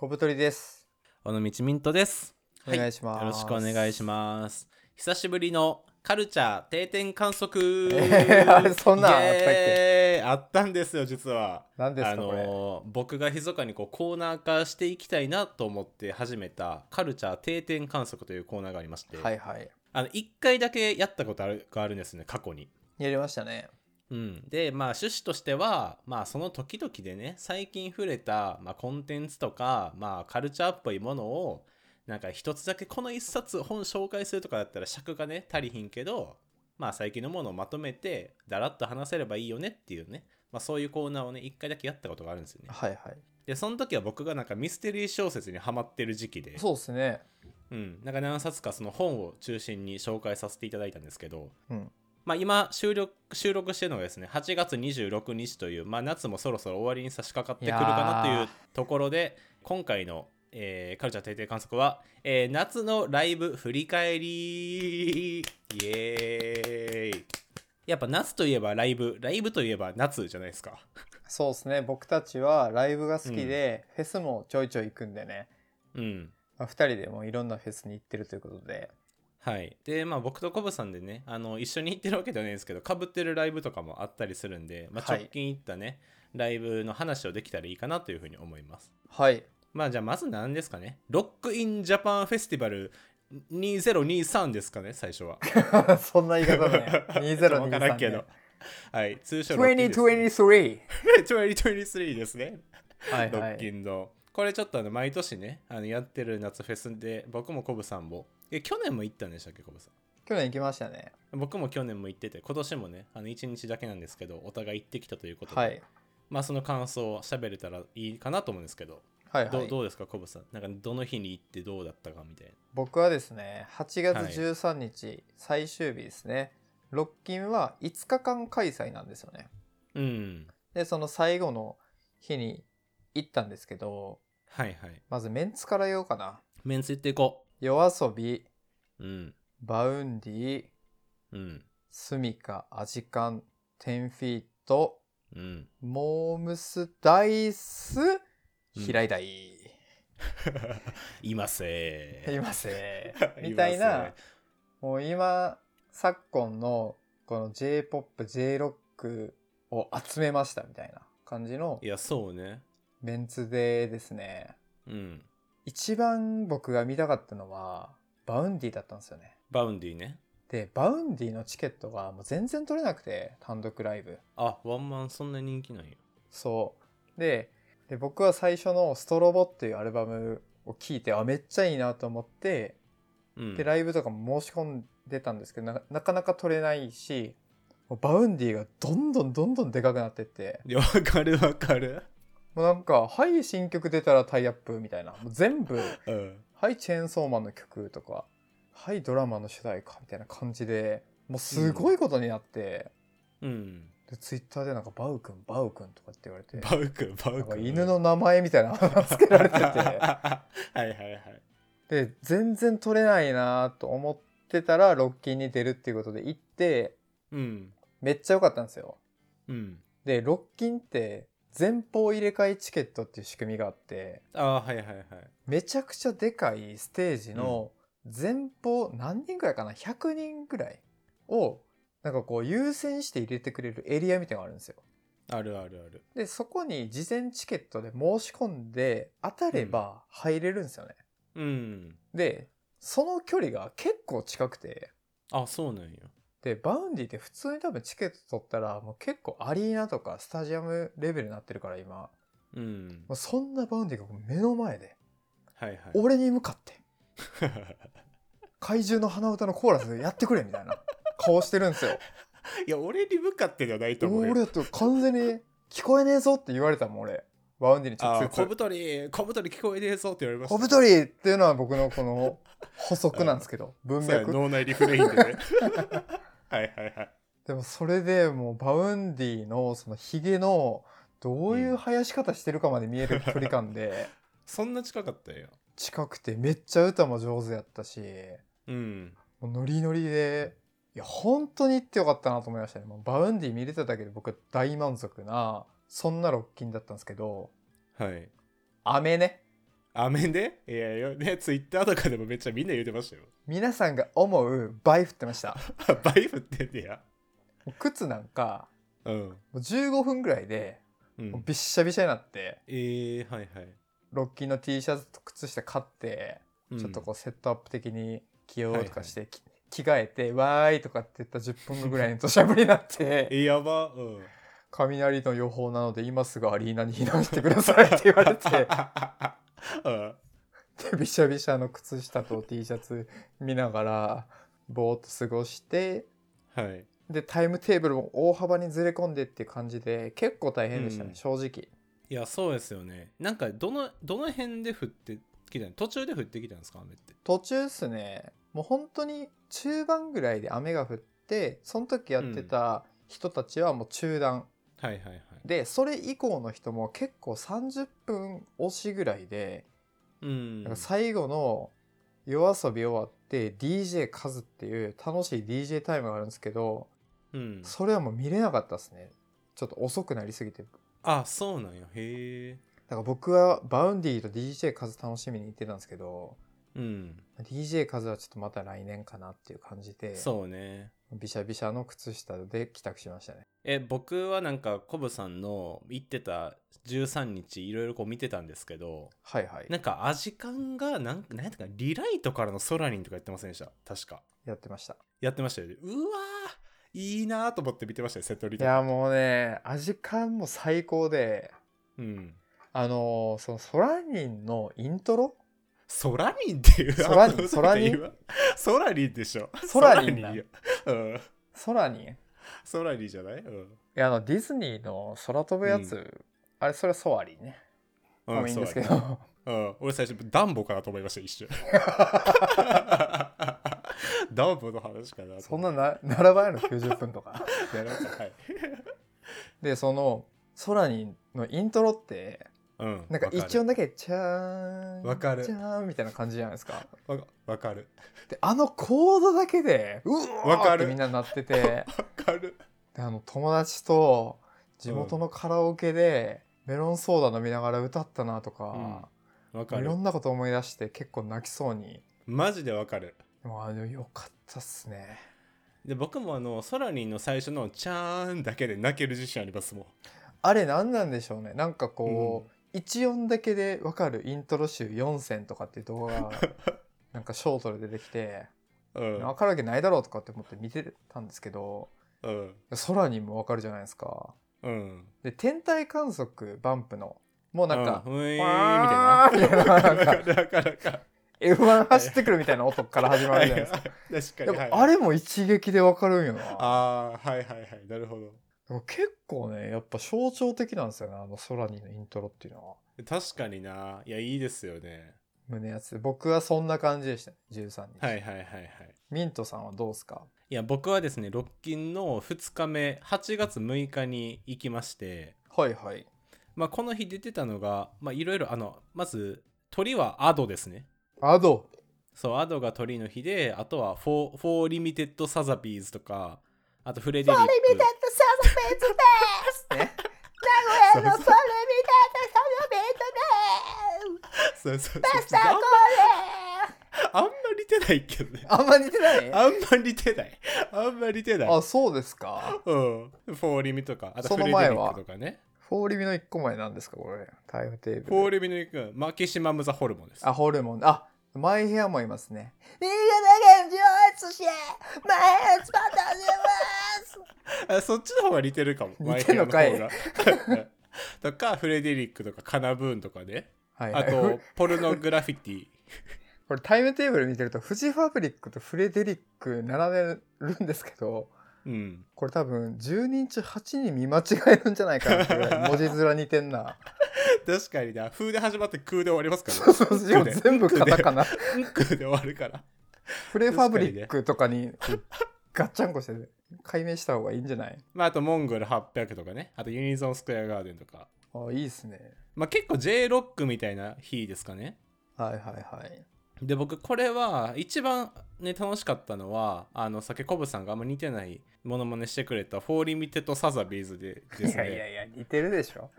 小太りです。尾道ミントです。お願いしますよろしくお願いします。久しぶりのカルチャー定点観測。えーあれそんなんあったっけ？イエーイあったんですよ、実は。あ何ですかこれ？のー僕が密かにこうコーナー化していきたいなと思って始めたカルチャー定点観測というコーナーがありまして、はいはい。あの1回だけやったことあるがあるんですね過去に。やりましたね。うん、でまあ趣旨としては、まあ、その時々でね最近触れた、まあ、コンテンツとか、まあ、カルチャーっぽいものをなんか一つだけこの一冊本紹介するとかだったら尺がね足りひんけど、まあ、最近のものをまとめてだらっと話せればいいよねっていうね、まあ、そういうコーナーをね一回だけやったことがあるんですよね。はいはい。でその時は僕がなんかミステリー小説にハマってる時期でそうですね。うん、なんか何冊かその本を中心に紹介させていただいたんですけど、うん。まあ、今収録収録してるのがですね8月26日という、まあ、夏もそろそろ終わりに差し掛かってくるかなというところで今回の、えーカルチャー定点観測は、えー夏のライブ振り返りイエーイやっぱ夏といえばライブライブといえば夏じゃないですかそうですね。僕たちはライブが好きで、フェスもちょいちょい行くんでね。うんまあ、2人でもいろんなフェスに行ってるということで。はいでまあ僕とコブさんでねあの一緒に行ってるわけではないんですけどかぶってるライブとかもあったりするんで、まあ、はい直近行ったね、ライブの話をできたらいいかなというふうに思いますはい。まあじゃあまず何ですかね？ロックインジャパンフェスティバル2023ですかね最初は。そんな言い方ね。わからんけ2023、どね。。はい、通称ロッキンです、ね。2023! 2023ですね。ロッキはいはい。ンの。これちょっとあの毎年ね、あのやってる夏フェスで、僕もコブさんも。え、去年も行ったんでしたっけ、コブさん？去年行きましたね。僕も去年も行ってて、今年もね、あの1日だけなんですけど、お互い行ってきたということで、はい。まあその感想を喋れたらいいかなと思うんですけど、はいはどうい。どうですか、コブさん？なんかどの日に行ってどうだったかみたいな。僕はですね、8月はい13日、最終日ですね。ロッキンは5日間開催なんですよね。うん。で、その最後の日に行ったんですけど、はいはい。まずメンツから言おうかな。メンツ行っていこ YOASOBI、う。うん。 Vaundy、うん。スミカ、アジカン、テンフィート、うん。モームスダイス、うん平井大。いますえいますね いますみたいな、もう今、昨今のこの J-POP、J-ROCK を集めましたみたいな感じのいや、そうね。メンツでですね、うん。一番僕が見たかったのは、Vaundy だったんですよね。 Vaundy ね。で、 Vaundy のチケットがもう全然取れなくて、単独ライブ。あ、ワンマンそんな人気なんよ。そう。で、で僕は最初の strobo っていうアルバムを聴いて、あ、めっちゃいいなと思って、うん。で、ライブとかも申し込んでたんですけど、ななかなか取れないし、 Vaundy がどんどんどんどんでかくなってって、いや、わかるわかる。もうなんか、はい、新曲出たらタイアップみたいな、もう全部、うん。はい、チェーンソーマンの曲とか、はい、ドラマの主題歌みたいな感じで、もうすごいことになって、うん。で、ツイッターでなんか、バウくん、バウくんとかって言われて、バウ君、バウ君。犬の名前みたいなのがつけられてて、はいはいはい。で、全然取れないなと思ってたら、ロッキンに出るっていうことで行って、うん。めっちゃ良かったんですよ。うん。で、ロッキンって前方入れ替えチケットっていう仕組みがあって、あはいはいはい。めちゃくちゃでかいステージの前方何人くらいかな ?100 人くらいをなんかこう優先して入れてくれるエリアみたいなのがあるんですよ。あるあるある。で、そこに事前チケットで申し込んで当たれば入れるんですよね。うん。で、その距離が結構近くて、あ、そうなんや。で、 Vaundy って普通に多分チケット取ったらもう結構アリーナとかスタジアムレベルになってるから今。うん。もうそんな Vaundy が目の前で、はいはい。俺に向かって、怪獣の鼻歌のコーラスやってくれみたいな顔してるんですよ。いや、俺に向かってではないと思うよ。俺だと完全に聞こえねえぞって言われたもん、俺。 Vaundy にあ直接。小太り、小太り聞こえねえぞって言われました。小太りっていうのは僕のこの補足なんですけど、文脈。脳内リフレインでね。はいはいはい。でもそれでもう Vaundy のそのヒゲのどういう生やし方してるかまで見える距離感で、そんな近かったんや。近くてめっちゃ歌も上手やったし、うん。もうノリノリで、いや、本当に行ってよかったなと思いましたね。もう Vaundy 見れただけで僕は大満足な、そんなロッキンだったんですけど、はい。雨ね。雨でいやいやねツイッターとかでもめっちゃみんな言ってましたよ。皆さんが思う倍降ってました。倍降ってんねや。もう靴なんかうん、もう15分ぐらいでうん。もうびっしゃびしゃになってえー、はいはい、ロッキーの T シャツと靴下買ってうん。ちょっとこうセットアップ的に着ようとかして、き着替えて「わーい」とかって言った10分後ぐらいに土砂降りになって えやばうん「雷の予報なので今すぐアリーナに避難してください」って言われて うん。でびしゃびしゃの靴下と T シャツ見ながらぼーっと過ごしてはいでタイムテーブルも大幅にずれ込ん。でって感じで結構大変でしたね、うん。正直いやそうですよねなん。かどのどの辺で降ってきたの途中で降ってきたん。ですか雨って途中っすねもう本当に中盤ぐらいで雨が降ってその時やってた人たちはもう中断、はいはいはいでそれ以降の人も結構30分押しぐらいで、うん。なんか最後の夜遊び終わって DJ カズっていう楽しい DJ タイムがあるんですけどうん。それはもう見れなかったですね。ちょっと遅くなりすぎて。あそうなんや。へえ。だから僕は Vaundy と DJ カズ楽しみに行ってたんですけどうん。DJ カズはちょっとまた来年かなっていう感じで。そうねびしゃびしゃの靴下で帰宅しましたね。え僕はなんかコブさんの行ってた13日いろいろこう見てたんですけどはいはい。なんかアジカンがなんなんやったかなリライトからのソラニンとかやってませんでした？確か。やってました。やってましたよね。うわーいいなーと思って見てましたよセトリいやもうねアジカンも最高でうん。あのーそのソラニンのイントロ？ソラニンっていう？ソラニン？ソラニン？ソラニン？でしょ。ソラニンうん。ソラニンいソラニンじゃない？うん。やあのディズニーの空飛ぶやつ、あれそれはソアリンね、うんまあいいんですけど。うん、俺最初ダンボかなと思いました一瞬。ダンボの話かなとそんなな並ばないの90分とか。い やなんかはい。でそのソラニンのイントロってうんなんか一音だけ「チャーン」わかる。チャーン」みたいな感じじゃないですか。わわかる。であのコードだけでうわってみんななっててわかる。であの友達と地元のカラオケでメロンソーダ飲みながら歌ったなとか、わかる。いろんなこと思い出して結構泣きそうに。マジでわかる。でもあのよかったっすね。で僕もあのソラニンの最初の「チャーン」だけで泣ける自信ありますもん。あれ何なんでしょうね。なんかこう、一音だけでわかるイントロ集4選とかっていう動画が なんかショートで出てきてうん。分かるわけないだろうとかって思って見てたんですけどうん。空にもわかるじゃないですか。うん。で天体観測バンプのもうなんか、うん、うーんみたいな。ななんか わかるわか。るわかる F1 走ってくるみたいな音から始まるじゃないですか。確かに、あれも一撃でわかるんよな。ああはいはいはい。なるほど結構ね、やっぱ象徴的なんですよね、あの空にのイントロっていうのは。確かにないやいいですよね胸アツ。僕はそんな感じでしたね、13日。はいはいはいはいミントさんはどうですか？いや僕はですねロッキンの2日目8月6日に行きましてはいはい。まあこの日出てたのがまあいろいろあのまずトリは Ado ですね Ado。そう Ado がトリの日であとはフォー 04 Limited Sazabys とかあとフレデリック。ね。そうそうそう。そうそうあんま似てないけどね。あんま似てない。あんま似てない。あんま似てない。あ、そうですか。うん。フォーリミとか。あとそフレデリの前はックとかね。フォーリミの1個前なんですか、これ。タイムテーブル。フォーリミの行くマキシマムザホルモンです。あ、ホルモン。あ、マイヘアもいますね。あそっちの方が似てるかも。似てんのかい？マイヘアの方が。とかフレデリックとかカナブーンとかね。はい、はい。あとポルノグラフィティ。これタイムテーブル見てるとフジファブリックとフレデリック並べるんですけどうん。これ多分10人中8人見間違えるんじゃないかなってぐらい文字面似てんな 確かにな。風で始まって空で終わりますから。そうそう。そうで全部カタカナうん空で終わるから。フレファブリックとかにガッチャンコして解明した方がいいんじゃない？まああと MONGOL800とかね。あと UNISON SQUARE GARDEN とか。あいいっすね。まあ結構 J ロックみたいな日ですかね。はいはいはい。で僕これは一番ね楽しかったのはあのさっきコブさんがあんま似てないモノマネしてくれた04 Limited Sazabys でですね。いやいやいや似てるでしょ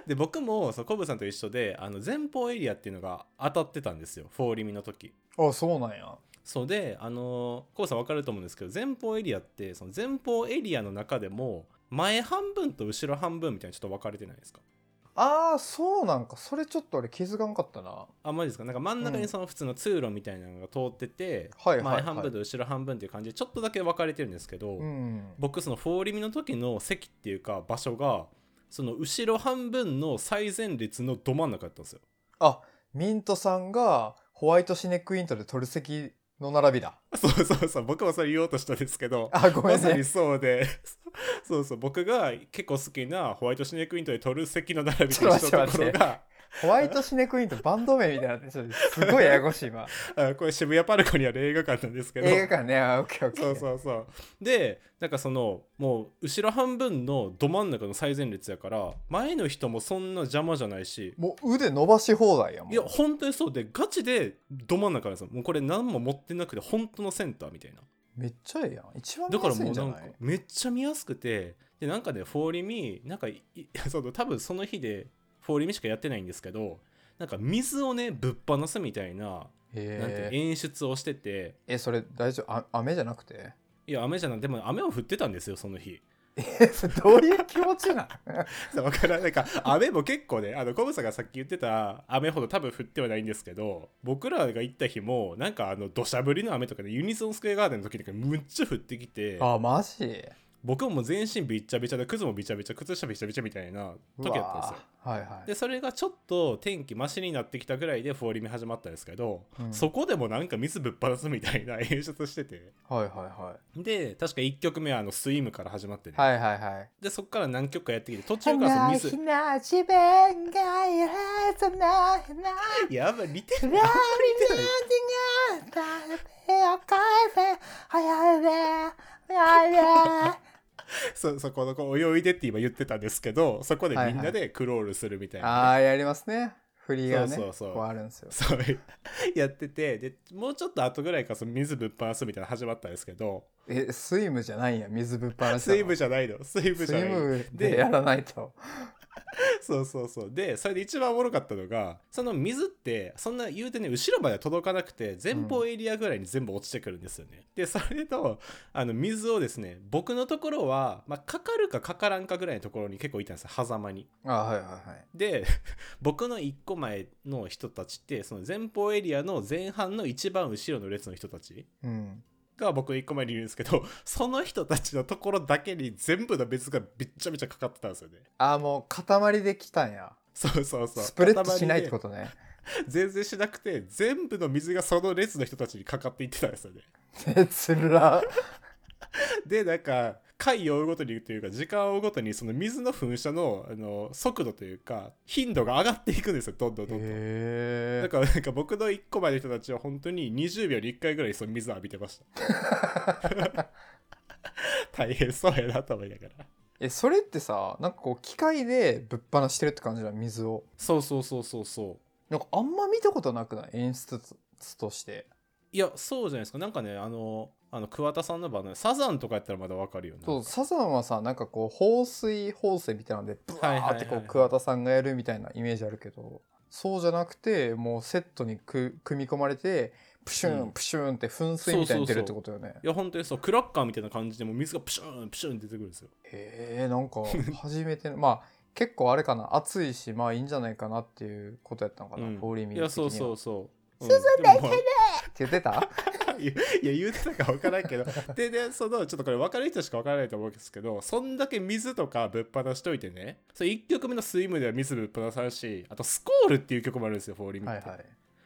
で僕もそうコブさんと一緒であの前方エリアっていうのが当たってたんですよフォーリミの時。あそうなんや。そうであのコブさん分かると思うんですけど前方エリアってその前方エリアの中でも前半分と後ろ半分みたいにちょっと分かれてないですか？ああそうなんか。それちょっと俺気づかんかったな。あマジですか？なんか真ん中にその普通の通路みたいなのが通ってて、はいはいはい。前半分と後ろ半分っていう感じでちょっとだけ分かれてるんですけど、うん。僕そのフォーリミの時の席っていうか場所がその後ろ半分の最前列のど真ん中だったんですよ。あミントさんがホワイトシネクイントで取る席の並びだ。そうそうそう。僕もそれ言おうとしたんですけどあごめんまさにねそうで。そうそう。僕が結構好きなホワイトシネクイントで取る席の並びと一緒ところがホワイトシネクイントバンド名みたいになってちょっとすごいややこしい今。あこれ渋谷パルコにある映画館なんですけど。映画館ねあオッケーオッケー。そうそうそう。でなんかそのもう後ろ半分のど真ん中の最前列やから前の人もそんな邪魔じゃないし。もう腕伸ばし放題やもん。いや本当にそうでガチでど真ん中なんですよ。もうこれ何も持ってなくて本当のセンターみたいな。めっちゃええやん。一番だから見やすいもうなんかんじゃないめっちゃ見やすくてでなんかねフォーリミなんかい そう多分その日でフォーリミしかやってないんですけどなんか水をねぶっ放すみたいなへなんてえ演出をしてて。えそれ大丈夫？あ雨じゃなくて？いや雨じゃないでも雨も降ってたんですよその日。どういう気持ちなん そうわからん。なんか雨も結構ねあのコブさんがさっき言ってた雨ほど多分降ってはないんですけど僕らが行った日もなんかあの土砂降りの雨とかでユニソンスクエアガーデンの時とかむっちゃ降ってきて。あマジ？僕も全身びっちゃびちゃで靴もびちゃびちゃ靴下びちゃびちゃみたいな時だったんですよ。はいはい。でそれがちょっと天気マシになってきたぐらいでフォーリミ始まったんですけど、うん。そこでもなんか水ぶっ放すみたいな演出してて。はいはいはい。で確か1曲目はあのスイムから始まってね、はいはいはい。でそこから何曲かやってきて途中からその水。な自分がやばい似てる。ラあんまり似てな。い そ そこのこう泳いでって今言ってたんですけどそこでみんなでクロールするみたいな。ね、ああやりますね。振りがねそうそうそう。こうあるんですよ。そう やっててでもうちょっと後ぐらいからその水ぶっ放すみたいなの始まったんですけどえスイムじゃないんや水ぶっ放したの。スイムじゃないの。スイムスじゃない。イムでやらないと そうそうそう。でそれで一番おもろかったのがその水ってそんな言うてね後ろまでは届かなくて前方エリアぐらいに全部落ちてくるんですよね、でそれとあの水をですね僕のところは、まあ、かかるかかからんかぐらいのところに結構いたんですよ狭間に。あはいはいはい。で 僕の1個前の人たちってその前方エリアの前半の一番後ろの列の人たちうんが僕の1個前にいるんですけど その人たちのところだけに全部の水がびっちゃびちゃかかってたんですよね。あーもう塊できたんや。そうそうそう。スプレッドしないってとことね。全然しなくて全部の水がその列の人たちにかかっていってたんですよね。えつら。でなんか回を追うごとにというか時間を追うごとにその水の噴射のあの速度というか頻度が上がっていくんですよどんどんどんどん、だからなんか僕の1個前の人たちは本当に20秒に1回ぐらいその水浴びてました。大変そうやなと思いながら。えそれってさなんかこう機械でぶっ放してるって感じなの水を。そうそうそうそうそう。なんかあんま見たことなくない？演出として。いやそうじゃないですか。なんかねあのあの桑田さんの場合サザンとかやったらまだわかるよね。そうサザンはさなんかこう放水放水みたいなのでブワーってこう桑田さんがやるみたいなイメージあるけどそうじゃなくてもうセットにく組み込まれてプシュうん。ンプシュンって噴水みたいに出るってことよね。いや本当にそうクラッカーみたいな感じでもう水がプシューンプシューン出てくるんですよ。へえんか 初めてまあ結構あれかな暑いしまあいいんじゃないかなっていうことやったのかな、うん。フォーリーミいやそうー的にはそうそう。進ん。でいけって言ってた？いや言ってたか分からんけど。ででそのちょっとこれ分かる人しか分からないと思うんですけどそんだけ水とかぶっ放しといてね。それ1曲目の swim では水ぶっ放さんしあと Squall っていう曲もあるんですよフォーリミって、はいはい。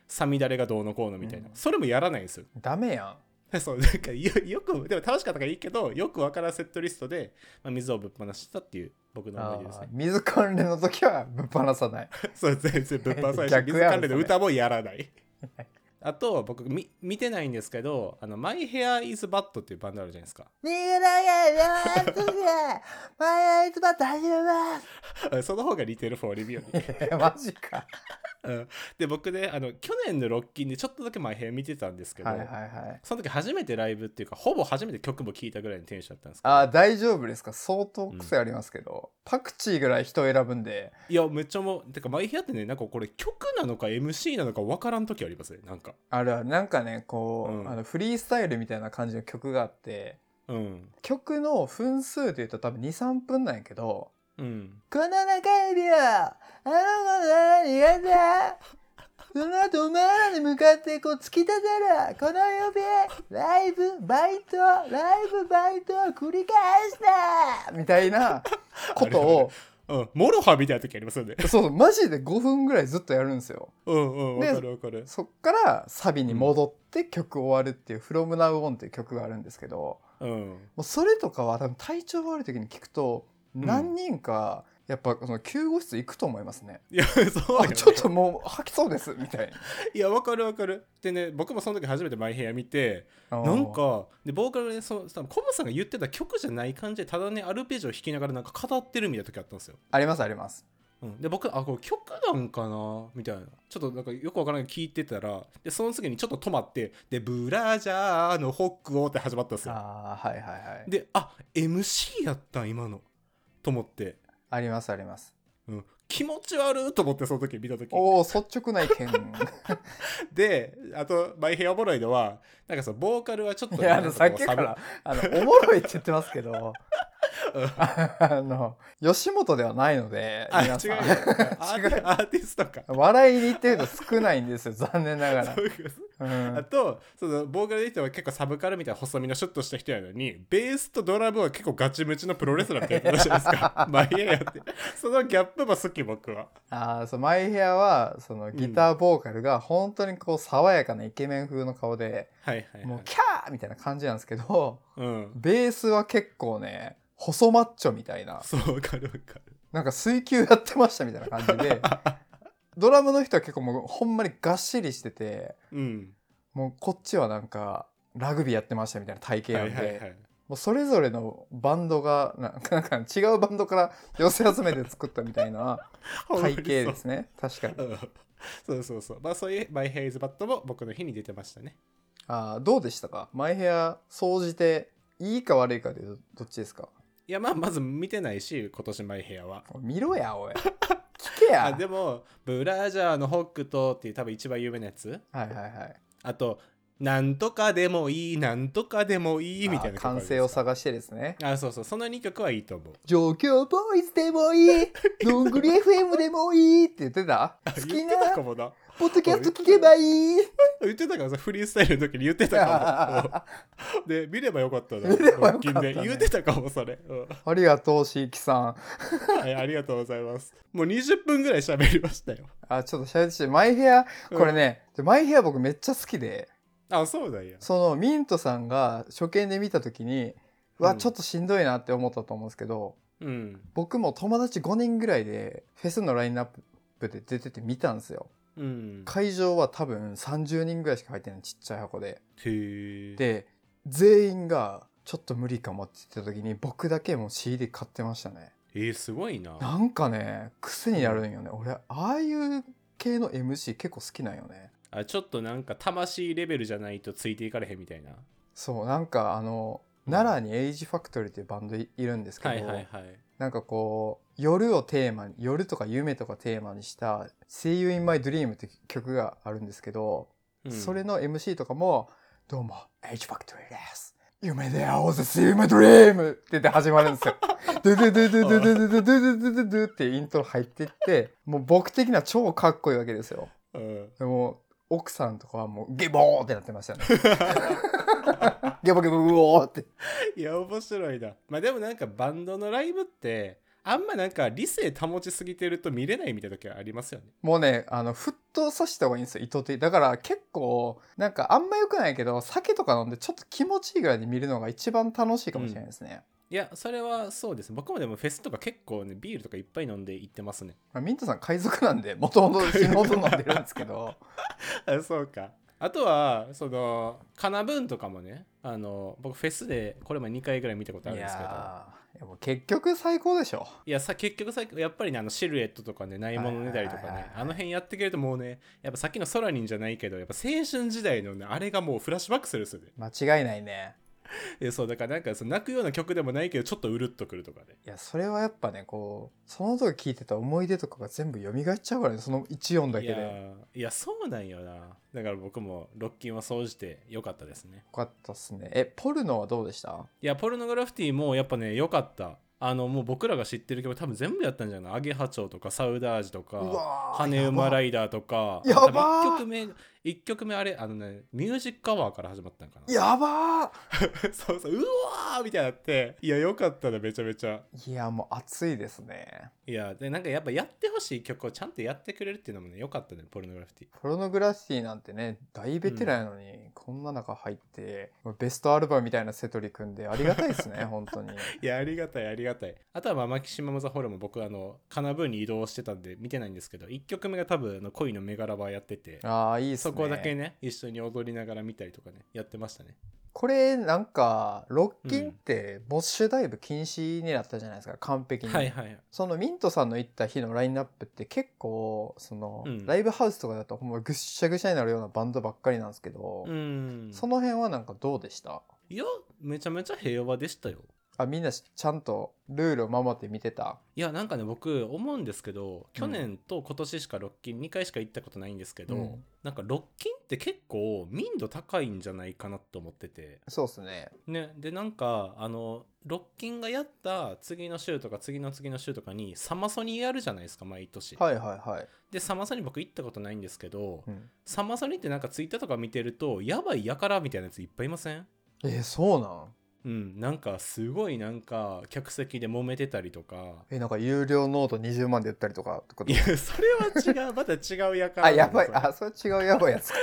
サミダレがどうのこうのみたいな、うん。それもやらないんですよ。ダメやん。そうなんかよよくでも楽しかったからいいけどよく分からんセットリストで、まあ、水をぶっ放したっていう僕の思い出ですね。水関連の時はぶっ放さない。そう全然ぶっ放さないし水関連の歌もやらない あと僕み見てないんですけどあの「マイヘアイズバットっていうバンドあるじゃないですか。逃げなきゃマイアイズバット始めまその方が似てるフォーリビューに。す マジか。うん。で僕ねあの去年のロッキンでちょっとだけマイヘア見てたんですけど、はいはいはい。その時初めてライブっていうかほぼ初めて曲も聴いたぐらいのテンションだったんですけど。あー大丈夫ですか？相当癖ありますけど、パクチーぐらい人を選ぶんで。いやめっちゃもうてかマイヘアってねなんかこれ曲なのか MC なのか分からん時ありますねなんかあるある。なんかねこう、うん。あのフリースタイルみたいな感じの曲があってうん。曲の分数でいうと多分23分なんやけどうん「この中指をあの子の苦手。その後お前らに向かってこう突き立てる。この指ライブバイトライブバイトを繰り返した。みたいなことをうん。 MOROHA みたいな時ありますよね。そうそうマジで5分ぐらいずっとやるんですよ。うんうんで分かる分かる。そっからサビに戻って曲終わるっていう「From Now On」っていう曲があるんですけどうん。もうそれとかは多分体調悪い時に聞くとん。何人かやっぱその救護室行くと思いますね。いやそうちょっともう吐きそうですみたいいや分かる分かる。でね僕もその時初めてマイヘア見てな。なんかでボーカルでそのコブさんが言ってた曲じゃない感じでただねアルペジオ弾きながらなんか語ってるみたいな時あったんですよ。ありますあります。うん、で僕あこれ曲なんかな？みたいな。ちょっとなんかよくわからない聞いてたらでその次にちょっと止まってでブラジャーのホックをって始まったんですよ。ああはいはいはい。であ MC やったん今の。と思って、ありますあります。うん、気持ち悪いと思ってその時見た時おお率直な意見。であとマイヘアおもろいのはなんかそのボーカルはちょっとね、いやあのさっきからあのおもろいって言ってますけど。あの吉本ではないのであ違う皆さん。よ。アーティアーティストか。笑いに行ってる人少ないんですよ残念ながら。そう。ん。あとそのボーカルで人は結構サブカルみたいな細身のシュッとした人やのにベースとドラムは結構ガチムチのプロレスラーみたいな人じゃないですか。マイヘアやって。そのギャップも好き僕は。あーそうマイヘアはそのギターボーカルが本当にこう爽やかなイケメン風の顔で、もうキャーみたいな感じなんですけどうん。ベースは結構ね細マッチョみたいな。そうわかるわかる。なんか水球やってましたみたいな感じで。ドラムの人は結構もうほんまにがっしりしててうん。もうこっちはなんかラグビーやってましたみたいな体型はないんで、はいはいもうそれぞれのバンドがなんかなんか違うバンドから寄せ集めて作ったみたいな 体型ですね。確かに。うん。そうそうそう。まあそういうマイヘイズバットも僕の日に出てましたね。あーどうでしたか？マイヘア総じていいか悪いかでどどっちですか？いやまあまず見てないし今年マイヘアは。見ろやおい。聞けや。あでもブラジャーのホックとっていう多分一番有名なやつ。はいはいはい。あとなんとかでもいいなんとかでもいいみたいな完成を探してですね。あそうそう。その2曲はいいと思う。状況ボーイズでもいい。どんぐり FM でもいいって言ってた？好き言ってたかなもなポッドキャスト聞けばいい。言ってたからさフリースタイルの時に言ってたかも。で見ればよかったな。見ればよかったね。言ってたかもそれ、うん。ありがとうしーきさん。はい、ありがとうございます。もう20分ぐらい喋りましたよ。あちょっと喋ってマイヘアこれね、マイヘア僕めっちゃ好きで。あそうだよそのミントさんが初見で見た時にうわうんちょっとしんどいなって思ったと思うんですけど、うん。僕も友達5人ぐらいでフェスのラインナップで出てて見たんですようん。会場は多分30人ぐらいしか入ってないちっちゃい箱で。で全員がちょっと無理かもって言った時に僕だけもう CD 買ってましたね。えー、すごいな。なんかね癖になるんよね。俺ああいう系の MC 結構好きなんよね。あちょっとなんか魂レベルじゃないとついていかれへんみたいな。そうなんかあの奈良にエイジファクトリーっていうバンドいいるんですけど、はいはいはいなんかこう夜をテーマに夜とか夢とかテーマにした「See You in My Dream」って曲があるんですけど、うんそれの MC とかも「どうも Age Factory です」夢で会おうぜ See You in My Dream って言って始まるんですよ。ドゥドゥドゥドゥドゥドゥドゥドゥドゥドゥってイントロ入ってってもう僕的には超かっこいいわけですよ。うんでも奥さんとかはもうゲボーってなってましたね。ゲボゲボうおーって。いや面白いな。まあでもなんかバンドのライブってあんまなんか理性保ちすぎてると見れないみたいな時はありますよね。もうね、あの、沸騰させた方がいいんですよ、意図的。だから結構、なんかあんま良くないけど、酒とか飲んでちょっと気持ちいいぐらいで見るのが一番楽しいかもしれないですね。いやそれはそうです。僕もでもフェスとか結構ねビールとかいっぱい飲んで行ってますねまあ、ミントさん海賊なんで、もともと死ぬほど飲んでるんですけど、あそうかあとはそのカナブーンとかもねあの僕フェスでこれも2回ぐらい見たことあいるんですけど。いやもう結局最高でしょ。いやさ結局さやっぱりねあのシルエットとかねないものねだりとかねあの辺やってくれるともうねやっぱさっきのソラニンじゃないけどやっぱ青春時代のねあれがもうフラッシュバックするんですよね。間違いないねえそうだからなんかその泣くような曲でもないけどちょっとうるっとくるとかね。いやそれはやっぱねこうその時聞いてた思い出とかが全部蘇っちゃうからねその1音だけで。よいやそうなんよな。だから僕もロッキンは総じて良かったですね。かったっすね。えポルノはどうでした？いやポルノグラフィティもやっぱね良かった。あのもう僕らが知ってる曲多分全部やったんじゃない？アゲハチョウとかサウダージとかわ羽馬ライダーとかやばー。1曲目一曲目あれあのねミュージックアワーから始まったんかな。やばー。そうそううわーみたいになって。いや良かったねめちゃめちゃ。いやもう熱いですね。いやでなんかやっぱやってほしい曲をちゃんとやってくれるっていうのもね良かったねポルノグラフィティ。ポルノグラフィティなんてね大ベテランやのに、こんな中入ってベストアルバムみたいなセトリ組んでありがたいですね 本当に。いやありがたいありがたい。あとはまあマキシマム・ザ・ホルも僕あのカナブーンに移動してたんで見てないんですけど1曲目が多分あの恋のメガラバーやってて。ああいいっすねそこだけね一緒に踊りながら見たりとかねやってましたね。これなんかロッキンってモッシュダイブ禁止になったじゃないですか完璧に、はいはい。そのミントさんの行った日のラインナップって結構その、うん。ライブハウスとかだとほんまぐっしゃぐしゃになるようなバンドばっかりなんですけど、うん。その辺はなんかどうでした？いやめちゃめちゃ平和でしたよあみんなちゃんとルールを守って見てた？いやなんかね僕思うんですけど去年と今年しかロッキン2回しか行ったことないんですけど、うん。なんかロッキンって結構民度高いんじゃないかなと思ってて。そうっすね。ね。でなんかあのロッキンがやった次の週とか次の次の週とかにサマソニやるじゃないですか毎年、はいはいはい、でサマソニ僕行ったことないんですけどうん、サマソニってなんかツイッターとか見てるとやばいやからみたいなやついっぱいいません？えーそうなん？うんなんかすごいなんか客席で揉めてたりとか。えなんか有料ノート20万で売ったりとかいやそれは違う。また違うやからあやばい。あそれ違うやばいやつ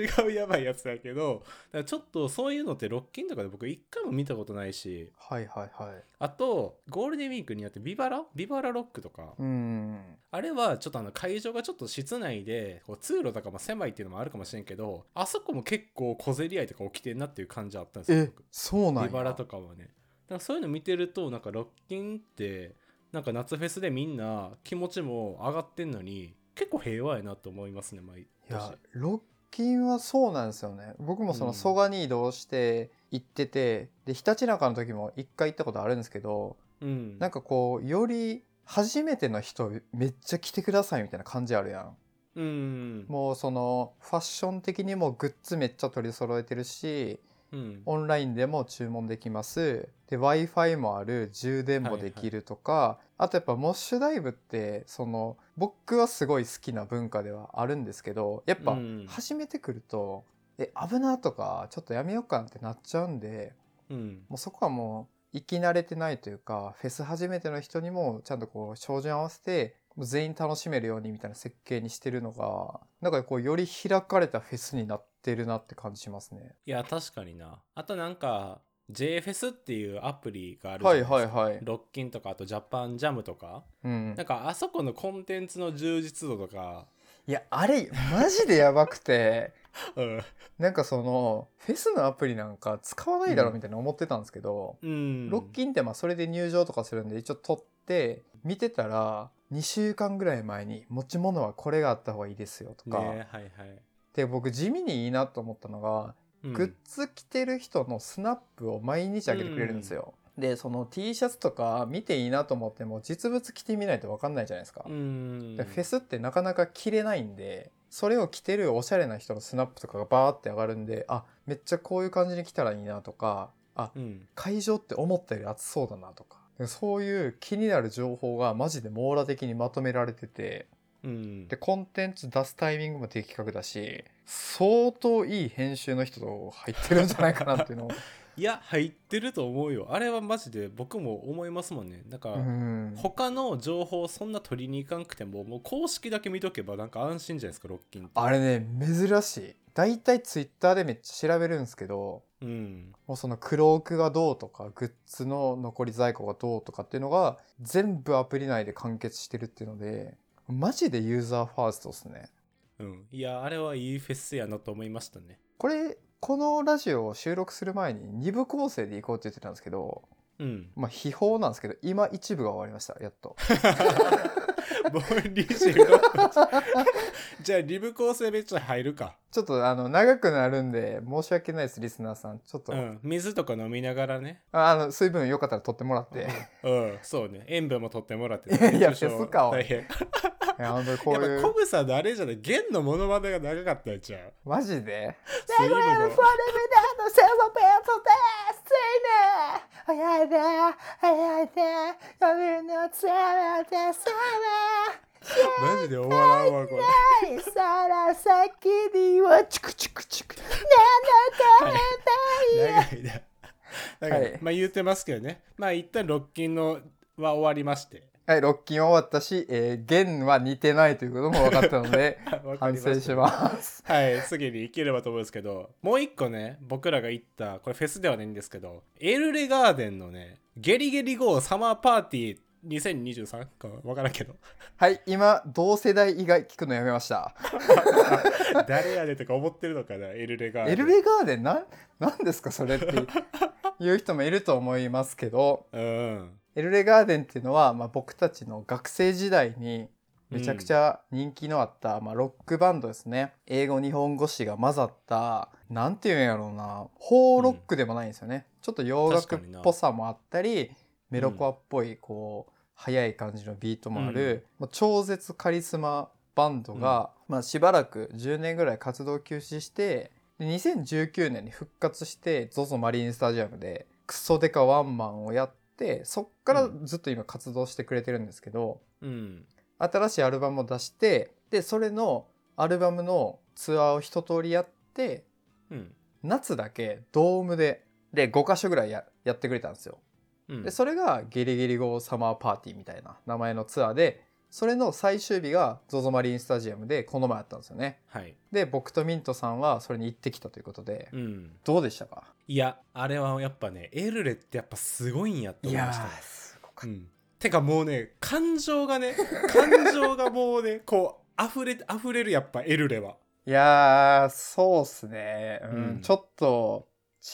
違うやばいやつだけどちょっとそういうのってロッキンとかで僕一回も見たことないし。はいはいはい。あとゴールデンウィークにやってビバラ？ VIVA LA ROCK とか。うん。あれはちょっとあの会場がちょっと室内でこう通路とかも狭いっていうのもあるかもしれんけどあそこも結構小競り合いとか起きてんなっていう感じあったんですよそうなんや。ビバラとかはね。だからそういうの見てるとなんかロッキンってなんか夏フェスでみんな気持ちも上がってんのに結構平和やなと思いますね毎い年やロッキンはそうなんですよね。僕もそのうん。蘇我に移動して行ってて、でひたちなかの時も一回行ったことあるんですけどうん。なんかこうより初めての人めっちゃ来てくださいみたいな感じあるやんうん。もうそのファッション的にもグッズめっちゃ取り揃えてるしうん。オンラインでも注文できます。で w i f i もある。充電もできるとか、あとやっぱモッシュダイブってその僕はすごい好きな文化ではあるんですけどやっぱうん。初めてくると、え危なとかちょっとやめようかなってなっちゃうんでうん。もうそこはもう生き慣れてないというかフェス初めての人にもちゃんとこう照準合わせて全員楽しめるようにみたいな設計にしてるのがなんかこうより開かれたフェスになってるなって感じしますね。いや確かにな。あとなんか JFS っていうアプリがあるじゃなはいいですか、はいはい。ロッキンとかあとジャパンジャムとか。うん。なんかあそこのコンテンツの充実度とか。いやあれマジでやばくて。うん。なんかそのフェスのアプリなんか使わないだろうみたいな思ってたんですけど、うん。ロッキンってまあそれで入場とかするんで一応取って見てたら2週間ぐらい前に持ち物はこれがあった方がいいですよとか、ねはいはい、で僕地味にいいなと思ったのが、うんグッズ着てる人のスナップを毎日あげてくれるんですよ。でその T シャツとか見ていいなと思っても実物着てみないと分かんないじゃないですか。うんでフェスってなかなか着れないんでそれを着てるおしゃれな人のスナップとかがバーって上がるんであめっちゃこういう感じに着たらいいなとかあうん会場って思ったより暑そうだなとかでそういう気になる情報がマジで網羅的にまとめられててうん。でコンテンツ出すタイミングも的確だし相当いい編集の人と入ってるんじゃないかなっていうのを。いや入ってると思うよ。あれはマジで僕も思いますもんね。なんか、うん。他の情報そんな取りに行かんくてももう公式だけ見とけばなんか安心じゃないですかロッキンって。あれね珍しい。大体ツイッターでめっちゃ調べるんですけどうん。もうそのクロークがどうとかグッズの残り在庫がどうとかっていうのが全部アプリ内で完結してるっていうのでマジでユーザーファーストですね。うん、いやあれはいいフェスやなと思いましたね。これこのラジオを収録する前に2部構成で行こうって言ってたんですけどうん。まあ秘宝なんですけど今一部が終わりました。やっと。もう26分じゃあリブ構成めっちゃ入るか。ちょっとあの長くなるんで申し訳ないですリスナーさん。ちょっと、うん。水とか飲みながらね。ああの水分よかったら取ってもらって。うん。そうね。塩分も取ってもらって、いやいや熱中症フェスかおい大変。いや本当にこうやっぱコブさんのあれじゃない？弦のモノマネが長かったんちゃう？マジで？水分の。のセロペントですついね早いで早いで。呼びのつめてさマジで終わらんわこれめそら先にはチクチクチク長いなだから、はいまあ言ってますけどねまあ一旦ロッキンのは終わりましてはい、ロッキンは終わったし、えー、弦は似てないということも分かったのでわか反りま省します。はい次に行ければと思うんですけどもう一個ね僕らが行ったこれフェスではないんですけどエルレガーデンのねゲリゲリゴーサマーパーティー2023か分からんけど。はい、今同世代以外聞くのやめました。誰やねんとか思ってるのかなエルレガーデン。エルレガーデン？なんなんですかそれっていう人もいると思いますけど、うん。エルレガーデンっていうのは、まあ、僕たちの学生時代にめちゃくちゃ人気のあった、まあ、ロックバンドですね。英語日本語詞が混ざったなんていうんやろうな。ホーロックでもないんですよね、ちょっと洋楽っぽさもあったりメロコアっぽいこう速い感じのビートもある、まあ超絶カリスマバンドが、まあ、しばらく10年ぐらい活動休止してで2019年に復活して ZOZO マリンスタジアムでクソデカワンマンをやってそっからずっと今活動してくれてるんですけど、うん。新しいアルバムを出してでそれのアルバムのツアーを一通りやってうん。夏だけドームでで5カ所ぐらいややってくれたんですよ。うん。でそれがゲリゲリゴーサマーパーティーみたいな名前のツアーでそれの最終日が ZOZO マリンスタジアムでこの前あったんですよね。はい。で僕とミントさんはそれに行ってきたということで、うん。どうでしたか？いやあれはやっぱねエルレってやっぱすごいんやと思いましたね。すごかっうん、てかもうね感情がね 感情がもうねこう溢れ溢れるやっぱエルレは。たいやーそうっすね、うん。うん。ちょっと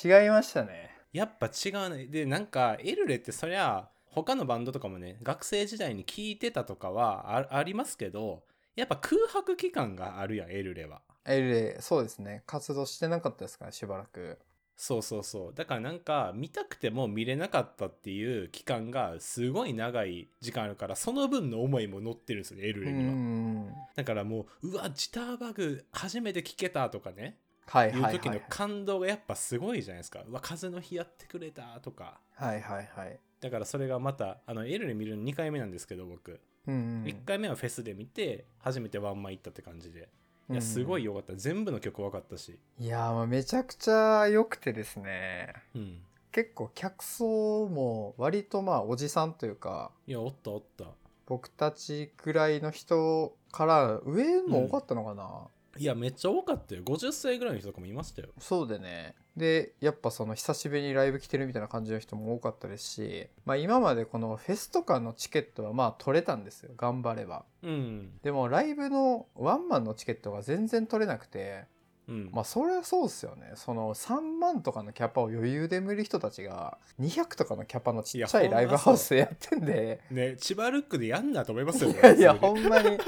違いましたね。やっぱ違うねでなんかエルレってそりゃ他のバンドとかもね学生時代に聴いてたとかはあありますけどやっぱ空白期間があるやんエルレは。エルレそうですね。活動してなかったですからしばらく。そうそうそう。だからなんか見たくても見れなかったっていう期間がすごい長い時間あるからその分の思いも乗ってるんですよねエルうレには。んだからもううわジターバグ初めて聞けたとかねはいはい時の感動がやっぱすごいじゃないですか。うわ風の日やってくれたとか。はいはいはい。だからそれがまたあのエルレ見るの2回目なんですけど僕、うんうん。1回目はフェスで見て初めてワンマン行ったって感じで。いやうん。すごい良かった。全部の曲分かったし。いやーまあめちゃくちゃ良くてですね。うん。結構客層も割とまあおじさんというかいやおったおった。僕たちぐらいの人から上も多かったのかな、いやめっちゃ多かったよ。50歳ぐらいの人とかもいましたよ。そうでね。でやっぱその久しぶりにライブ来てるみたいな感じの人も多かったですし、まあ、今までこのフェスとかのチケットはまあ取れたんですよ。頑張れば。うん。でもライブのワンマンのチケットが全然取れなくてうん。まあそれはそうっすよね。その3万とかのキャパを余裕で見る人たちが200とかのキャパのちっちゃいライブハウスでやってんで。ね千葉ルックでやんなと思いますよいやいやほんまに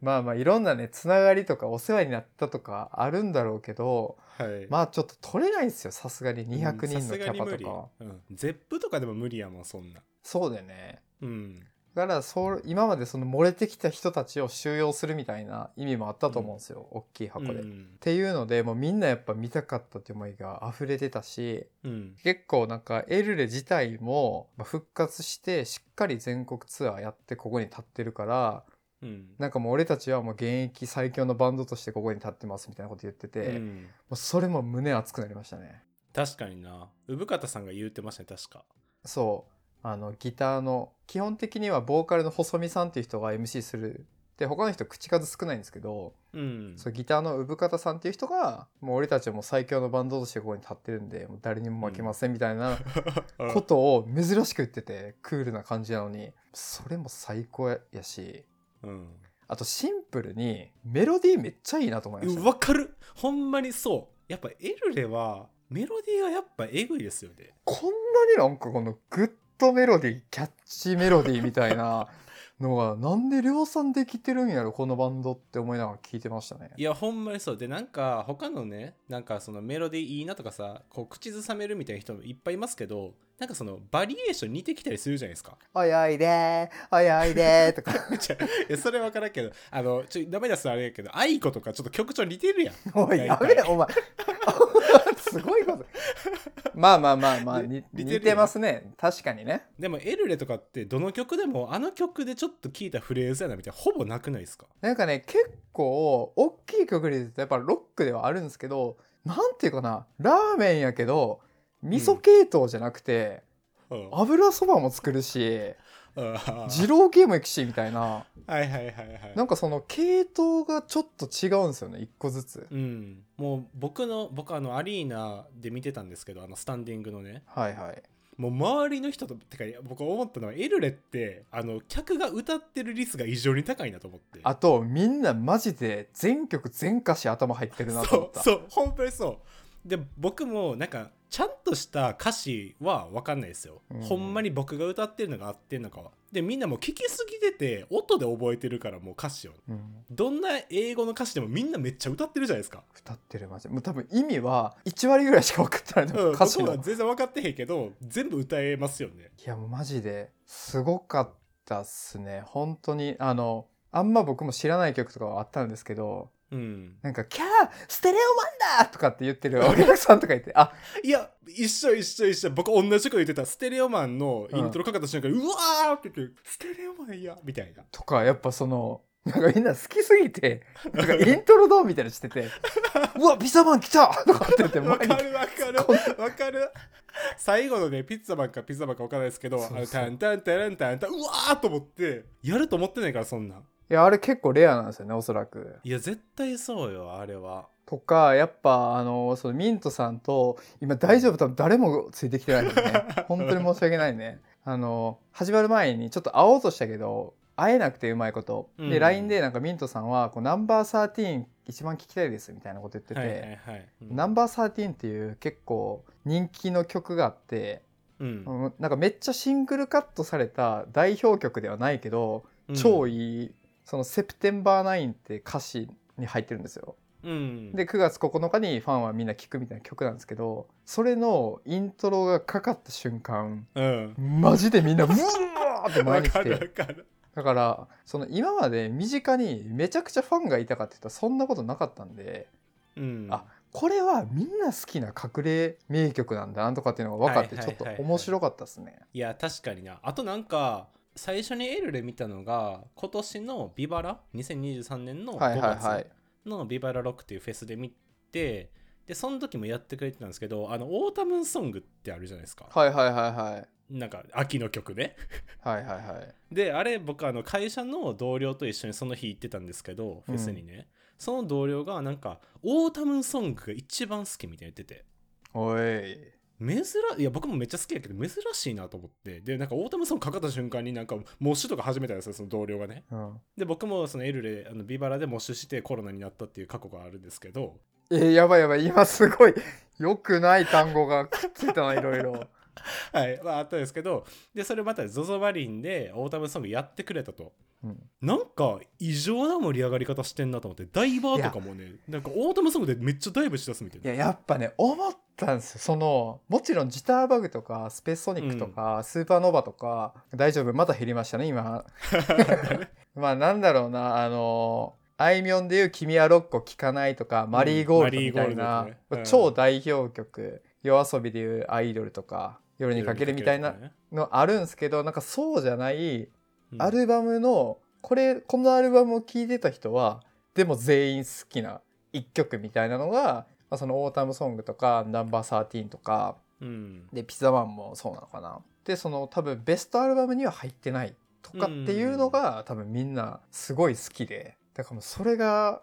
まあまあいろんなねつながりとかお世話になったとかあるんだろうけどはい。まあちょっと取れないんですよさすがに。200人のキャパとか、うん。プとかでも無理やもんそんな。そうでね。うん。だからそう今までその漏れてきた人たちを収容するみたいな意味もあったと思うんですよ、大きい箱で、っうん。ていうのでもうみんなやっぱ見たかったって思いが溢れてたしうん。結構なんかエルレ自体もまあ復活してしっかり全国ツアーやってここに立ってるからうん。なんかもう俺たちはもう現役最強のバンドとしてここに立ってますみたいなこと言ってて、もうん。うそれも胸熱くなりましたね。確かにな。産方さんが言うてましたね確か。そう。あのギターの基本的にはボーカルの細見さんっていう人が MC する。で他の人口数少ないんですけど、うん。そうギターの産方さんっていう人がもう俺たちはもう最強のバンドとしてここに立ってるんでもう誰にも負けませんみたいなことを珍しく言っててクールな感じなのに。それも最高やしうん。あとシンプルにメロディーめっちゃいいなと思いました、わかる？ほんまにそう。やっぱエルレはメロディーがやっぱエグいですよね。こんなになんかこのグッドメロディーキャッチメロディーみたいなのがなんで量産できてるんやろこのバンドって思いながら聞いてましたね。いやほんまにそう。でなんか他のねなんかそのメロディーいいなとかさこう口ずさめるみたいな人もいっぱいいますけどなんかそのバリエーション似てきたりするじゃないですか。おいおいでーおいおいでーとか。いやそれ分からんけど。あのちょダメ出すあれやけど愛子とかちょっと曲調似てるやん。おいやめろお前すごいこと。まあまあまあまあに似てますね。確かにね。でもエルレとかってどの曲でもあの曲でちょっと聞いたフレーズやなみたいなほぼなくないですか？なんかね結構大きい曲で言うとやっぱロックではあるんですけどなんていうかなラーメンやけど味噌系統じゃなくて、うん。油そばも作るしうん二郎系もいくしみたいな。はいはいはいはい。なんかその系統がちょっと違うんですよね一個ずつ。うん、もう僕の僕あのアリーナで見てたんですけどあのスタンディングのね。はいはい。もう周りの人とてか僕思ったのはエルレってあの客が歌ってる率が異常に高いなと思って。あとみんなマジで全曲全歌詞頭入ってるなとそう思った。そう本当にそう。で僕もなんかちゃんとした歌詞は分かんないですよ、うん。ほんまに僕が歌ってるのが合ってんのかは。でみんなもう聞きすぎてて音で覚えてるからもう歌詞を。うん。どんな英語の歌詞でもみんなめっちゃ歌ってるじゃないですか、歌ってるマジでもう多分意味は1割ぐらいしか分かってないと思ううん、歌詞は全然分かってへんけど全部歌えますよね。いやもうマジですごかったっすね。本当にあのあんま僕も知らない曲とかはあったんですけどうん。なんか「キャーステレオマンだ!」とかって言ってるお客さんとかいてあいや一緒一緒一緒。僕同じこと言ってた。ステレオマンのイントロかかった瞬間、うわーって言ってステレオマンやみたいな。とかやっぱそのなんかみんな好きすぎて なんかイントロドンみたいなのしてて「うわピザマン来た!」とかって言ってわかるわかる。わかる。最後のねピッツァマンかピザマンかわからないですけどそうそう。あのタンタンタランタンタンうわーと思ってやると思ってないからそんなんいやあれ結構レアなんですよねおそらく。いや絶対そうよあれは。とかやっぱあのそのミントさんと今大丈夫多分誰もついてきてないのね。本当に申し訳ないね。あの始まる前にちょっと会おうとしたけど会えなくてうまいこと、うん。で LINE でなんかミントさんはこうナンバー13一番聞きたいですみたいなこと言ってて、ナンバー13っていう結構人気の曲があって、うん。うんなんかめっちゃシングルカットされた代表曲ではないけど、うん。超いいその「セプテンバー9」って歌詞に入ってるんですよ。うん。で9月9日にファンはみんな聴くみたいな曲なんですけどそれのイントロがかかった瞬間うん。マジでみんなうわーって前に来てだからその今まで身近にめちゃくちゃファンがいたかって言ったらそんなことなかったんでうん。あこれはみんな好きな隠れ名曲なんだなとかっていうのが分かってちょっとはいはいはい。はい面白かったですね。いや確かにな。あとなんか最初にエルレ見たのが今年のビバラ？2023年のはい5はいはい。月の VIVA LA ROCK っていうフェスで見てでその時もやってくれてたんですけどあの Autumn Song ってあるじゃないですか。はいはいはいはい。なんか秋の曲ねはいはいはい。であれ僕あの会社の同僚と一緒にその日行ってたんですけどフェスにね、その同僚がなんか Autumn Song が一番好きみたいに言ってて。おい珍いや僕もめっちゃ好きやけど珍しいなと思って。でなんか Autumn Song かかった瞬間になんかモッシュとか始めたんですよその同僚がね。うん。で僕もそのエルレあのビバラでモッシュしてコロナになったっていう過去があるんですけど。えーやばいやばい。今すごい良くない単語がくっついたないろいろ。はい。まああったんですけどでそれまた ZOZO マリンで Autumn Song やってくれたと。うん。なんか異常な盛り上がり方してんなと思ってダイバーとかもねなんか Autumn Songグでめっちゃダイブしだすみたいな。いややっぱね思ったんですよ。そのもちろんジターバグとかスペースソニックとか、スーパーノヴァとか大丈夫また減りましたね今。まあなんだろうなあのあいみょんでいう「君はロックを聴かない」とか「マリーゴールド」みたいな、ね。うん。超代表曲夜遊びでいう「アイドル」とか「夜にかける」みたいなのあるんですけどなんかそうじゃないうん。アルバムのこれこのアルバムを聴いてた人はでも全員好きな一曲みたいなのが、まあ、その「オータムソング」とか「ナンバー13」とかうん。で「ピザマン」もそうなのかな。でその多分ベストアルバムには入ってないとかっていうのが多分みんなすごい好きで。だからもうそれが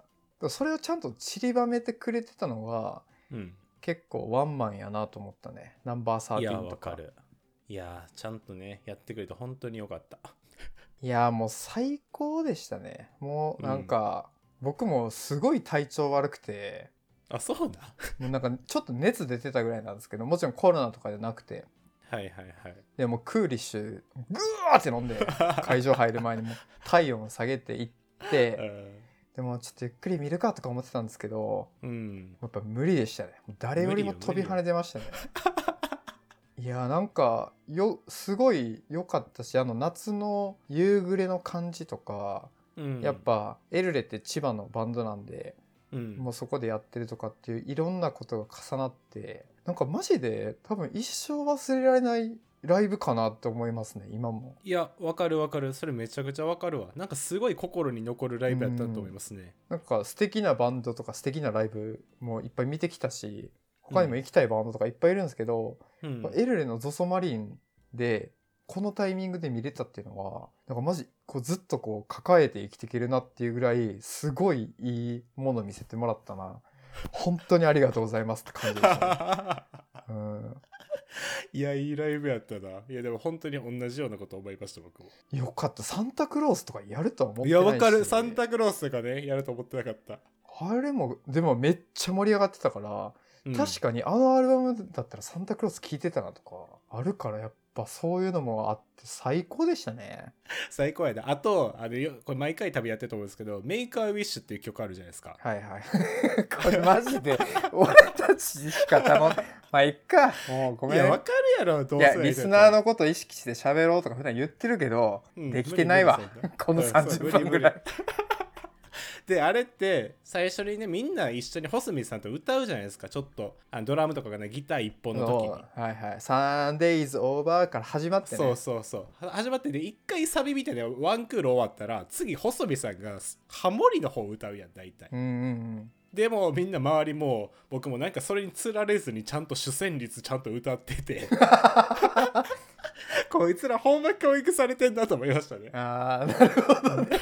それをちゃんと散りばめてくれてたのがうん結構ワンマンやなと思ったね。ナンバーいや13とか。わかる。いやちゃんとねやってくれて本当によかった。いやもう最高でしたね。もうなんか、僕もすごい体調悪くて。あそうだ。もうなんかちょっと熱出てたぐらいなんですけどもちろんコロナとかじゃなくて。はいはいはい。でもうクーリッシュグワーって飲んで 会場入る前にもう体温を下げていってでもちょっとゆっくり見るかとか思ってたんですけどうん。やっぱ無理でしたね。誰よりも飛び跳ねてましたね。いやなんかよすごい良かったしあの夏の夕暮れの感じとか、うん。やっぱエルレって千葉のバンドなんで、うん。もうそこでやってるとかっていういろんなことが重なってなんかマジで多分一生忘れられないライブかなって思いますね今も。いやわかるわかる。それめちゃくちゃわかるわ。なんかすごい心に残るライブやったと思いますね。なんか素敵なバンドとか素敵なライブもいっぱい見てきたし他にも行きたいバンドとかいっぱいいるんですけど、うん。エルレのゾソマリンでこのタイミングで見れたっていうのはなんかマジこうずっとこう抱えて生きていけるなっていうぐらいすごいいいもの見せてもらったな。本当にありがとうございますって感じでした、ね、うんいやいいライブやったな。いやでも本当に同じようなこと思いました僕も。よかった。サンタクロースとかやるとは思っていないし。やわかる。サンタクロースとかねやると思ってなかった、あれもでもめっちゃ盛り上がってたから、うん。確かにあのアルバムだったらサンタクロース聴いてたなとかあるからやっぱそういうのもあって最高でしたね。最高やなあとあのよこれ毎回旅やってると思うんですけど「メイクアウィッシュ」っていう曲あるじゃないですか。はいはい。これマジで 俺たちしか頼んまあいっか。もうごめん。いやわかるやろどういやリスナーのこと意識して喋ろうとか普段言ってるけど、うんできてないわ。このうん30そう分ぐらい であれって最初にねみんな一緒に細水さんと歌うじゃないですか。ちょっとあのドラムとかがねギター一本の時に。はいはい「サンデイズオーバー」から始まってね。そうそうそう。は始まってで一回サビ見てねワンクール終わったら次細見さんがハモリの方歌うやん大体。うんうんうん。でもみんな周りも僕もなんかそれにつられずにちゃんと主旋律ちゃんと歌ってて。こいつらほんま教育されてんだと思いましたね。ああなるほどね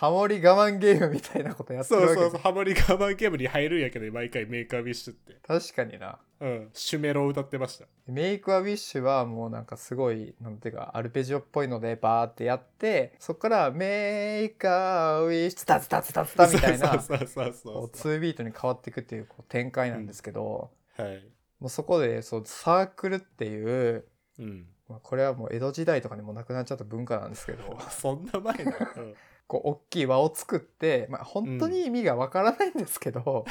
ハモリ我慢ゲームみたいなことやってるわけそうそうそうハモリ我慢ゲームに入るんやけど毎回メイクアウィッシュって。確かにな。うん。シュメロを歌ってました。メイクアウィッシュはもうなんかすごいなんていうかアルペジオっぽいのでバーってやってそっからメイクアウィッシュツタツタツタツタみたいなそうそうそうそこうう。そう2ビートに変わっていくっていうこう展開なんですけど、はい。もうそこでそうサークルっていう、うん。まあ、これはもう江戸時代とかにもなくなっちゃった文化なんですけど。そんな前な、うんこう大きい輪を作って、まあ、本当に意味がわからないんですけど、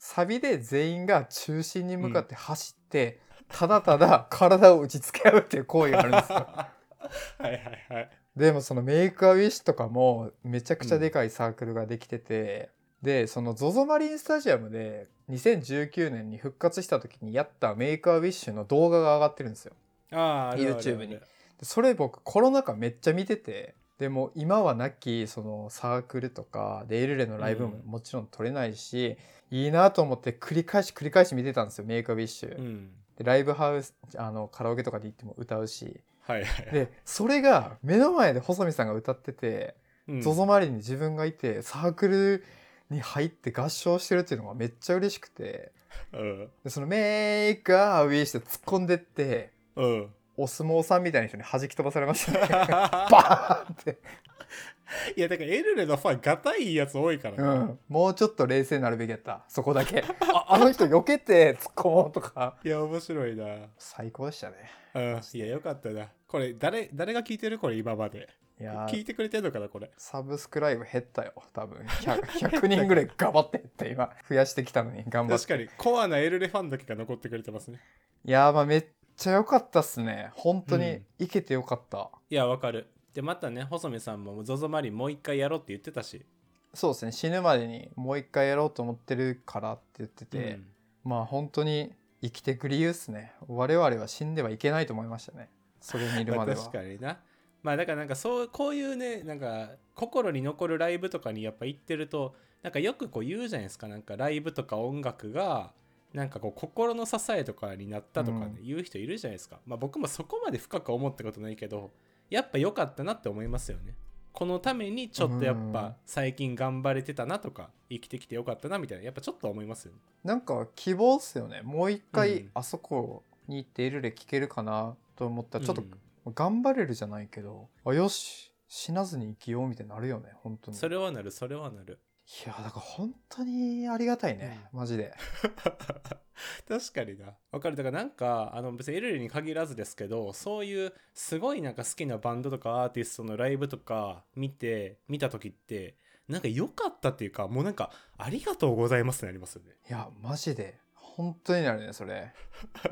サビで全員が中心に向かって走って、ただただ体を打ちつけ合うっていう行為があるんですよ。はいはいはい。でもそのメイクアウィッシュとかもめちゃくちゃでかいサークルができてて、でその ZOZO マリンスタジアムで2019年に復活した時にやったメイクアウィッシュの動画が上がってるんですよ。ああ YouTube に。でそれ僕コロナ禍めっちゃ見ててでも今はなきそのサークルとかでエルレのライブもうん。もちろん撮れないし、いいなと思って繰り返し繰り返し見てたんですよメイクアウィッシュ。うん。でライブハウスあのカラオケとかで行っても歌うし。はいはいはい。でそれが目の前で細見さんが歌ってて、うん。ZOZO マリンに自分がいてサークルに入って合唱してるっていうのがめっちゃ嬉しくて。うん。でそのメイクアウィッシュって突っ込んでってうんお相撲さんみたいな人に弾き飛ばされましたね。バーンって、いやだからエルレのファンがたいやつ多いからうな、ん、もうちょっと冷静になるべきやった。そこだけ。ああの人避けて突っ込もうとか。いや面白いな。最高でしたね。うん。いやよかったな。これ誰誰が聞いてるこれ今まで。いや聞いてくれてんのかなこれ。サブスクライブ減ったよ多分。100, 100人ぐらい頑張ってって今増やしてきたのに頑張って。確かにコアなエルレファンだけが残ってくれてますね。いやーまあめっちゃ良かったっすね。本当にうん。いけてよかった、いやわかる。でまたね細見さんも ZOZO マリンもう一回やろうって言ってたし。そうですね。死ぬまでにもう一回やろうと思ってるからって言ってて、うん。まあ本当に生きてく理由っすね。我々は死んではいけないと思いましたね。それにいるまでは、まあ確かにな。まあだからなんかそうこういうねなんか心に残るライブとかにやっぱ行ってるとなんかよくこう言うじゃないですか。なんかライブとか音楽がなんかこう心の支えとかになったとかね、う言う人いるじゃないですか。まあ僕もそこまで深く思ったことないけどやっぱ良かったなって思いますよね。このためにちょっとやっうん。ぱ最近頑張れてたなとか生きてきてよかったなみたいなやっぱちょっと思いますよね。なんか希望っすよね。もう一回うん。あそこに行ってエルレ聴けるかなと思ったらちょっとうん頑張れるじゃないけどあよし死なずに生きようみたいになるよね本当に。それはなるそれはなるいやだから本当にありがたいね、マジで。確かにな。わかる。だからなんかあの別にエルレに限らずですけどそういうすごいなんか好きなバンドとかアーティストのライブとか見て見た時ってなんか良かったっていうかもうなんかありがとうございますってなりますよね。いやマジで。本当になるねそれ。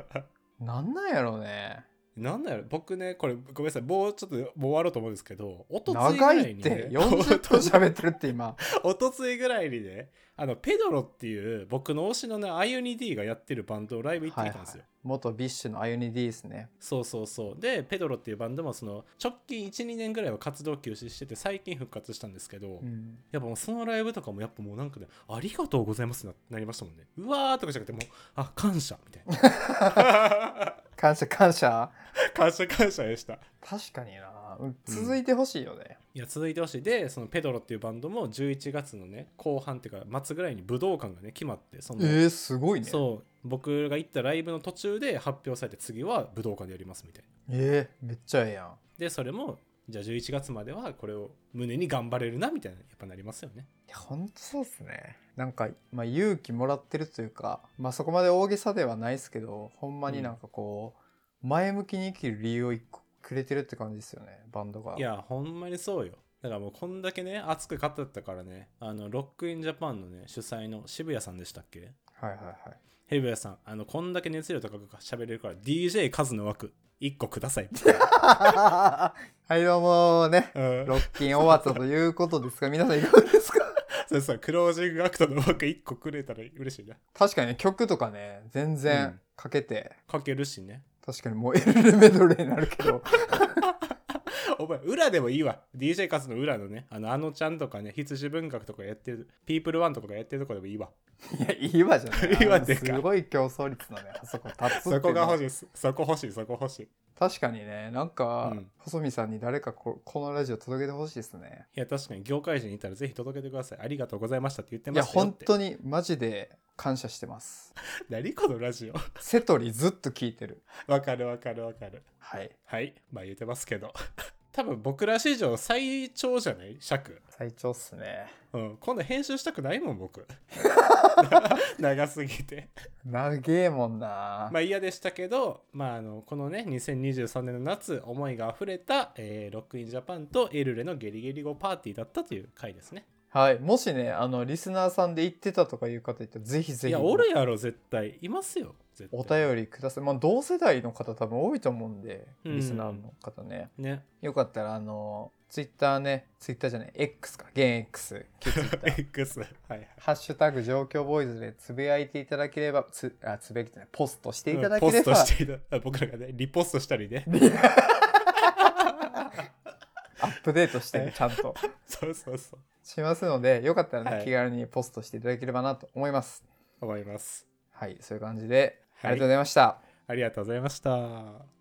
なんなんやろうねなんだろう僕ねこれごめんなさい。もうちょっともう終わろうと思うんですけどおとついぐ長らいに、いってね、40分喋ってるって今。おとついぐらいにね あの PEDRO っていう僕の推しのねアイオニ D がやってるバンドをライブ行ってきたんですよ、元 BiSH のアユニ D ですね。そうそうそう。で PEDRO っていうバンドもその直近12年ぐらいは活動休止してて最近復活したんですけど、うん。やっぱもうそのライブとかもやっぱもうなんかねありがとうございますななりましたもんね。うわーとかじゃなくてもうあ感謝みたいな。感謝感謝 感謝感謝でした。確かにな。うん。続いてほしいよね、いや続いてほしい。でそのペドロっていうバンドも11月のね後半っていうか末ぐらいに武道館がね決まってその、えー、すごいね。そう僕が行ったライブの途中で発表されて次は武道館でやりますみたいな。えー、めっちゃええやん。でそれもじゃあ11月まではこれを胸に頑張れるなみたいなやっぱなりますよね。いやほんとそうっすね。なんか、まあ、勇気もらってるというか、まあ、そこまで大げさではないですけどほんまになんかこう、前向きに生きる理由を一個くれてるって感じですよねバンドが。いやほんまにそうよ。だからもうこんだけね熱く語ったからね。あのロックインジャパンのね主催の渋谷さんでしたっけ？はいはいはい。渋谷さんあのこんだけ熱量高く喋れるから DJ カズの枠1個ください。はいどうもね。うん。ロッキン終わったということですが皆さんいかがですか？そうそうクロージングアクトの枠1個くれたら嬉しいな。確かにね曲とかね全うん。然かけて、かけるしね確かにもうエルレメドレーになるけど。お前裏でもいいわ。DJ カズの裏のね。あのあのちゃんとかね羊文学とかやってるピープルワンとかがやってるとこでもいいわ。いやいいわじゃない。いいわってかすごい競争率のねあそこ立つってそこが欲しいそこ欲しいそこ欲しい。い確かにねなんか、うん。細見さんに誰かここのラジオ届けてほしいですね。や確かに業界人にいたらぜひ届けてください。ありがとうございましたって言っていやますよって。本当にマジで感謝してます。何このラジオ？セトリずっと聞いてる。わかるわかるわかる。はい。はい。まあ言ってますけど。多分僕ら史上最長じゃない？尺。最長っすね。うん。今度編集したくないもん僕。長すぎて。長えもんな、まあ嫌でしたけど、まあ、あのこのね2023年の夏思いが溢れた、えーロックインジャパンとエルレのゲリゲリゴパーティーだったという回ですねはい。もしねあのリスナーさんで言ってたとかいう方いたらぜひぜひ。いやおるやろ絶対。いますよ絶対。お便りください。まあ同世代の方多分多いと思うんでうん。リスナーの方ね、ね。よかったらあのツイッターねツイッターじゃない X か。現 X 旧ツイッター X はいはい。ハッシュタグ状況ボーイズでつぶやいていただければつあつぶやいてないポストしていただければ、うんポストしていたあ僕らがねリポストしたりね アップデートしてちゃんと。そうそうそう。しますのでよかったらね、はい。気軽にポストしていただければなと思います。思います。はいそういう感じで、はい。ありがとうございました。ありがとうございました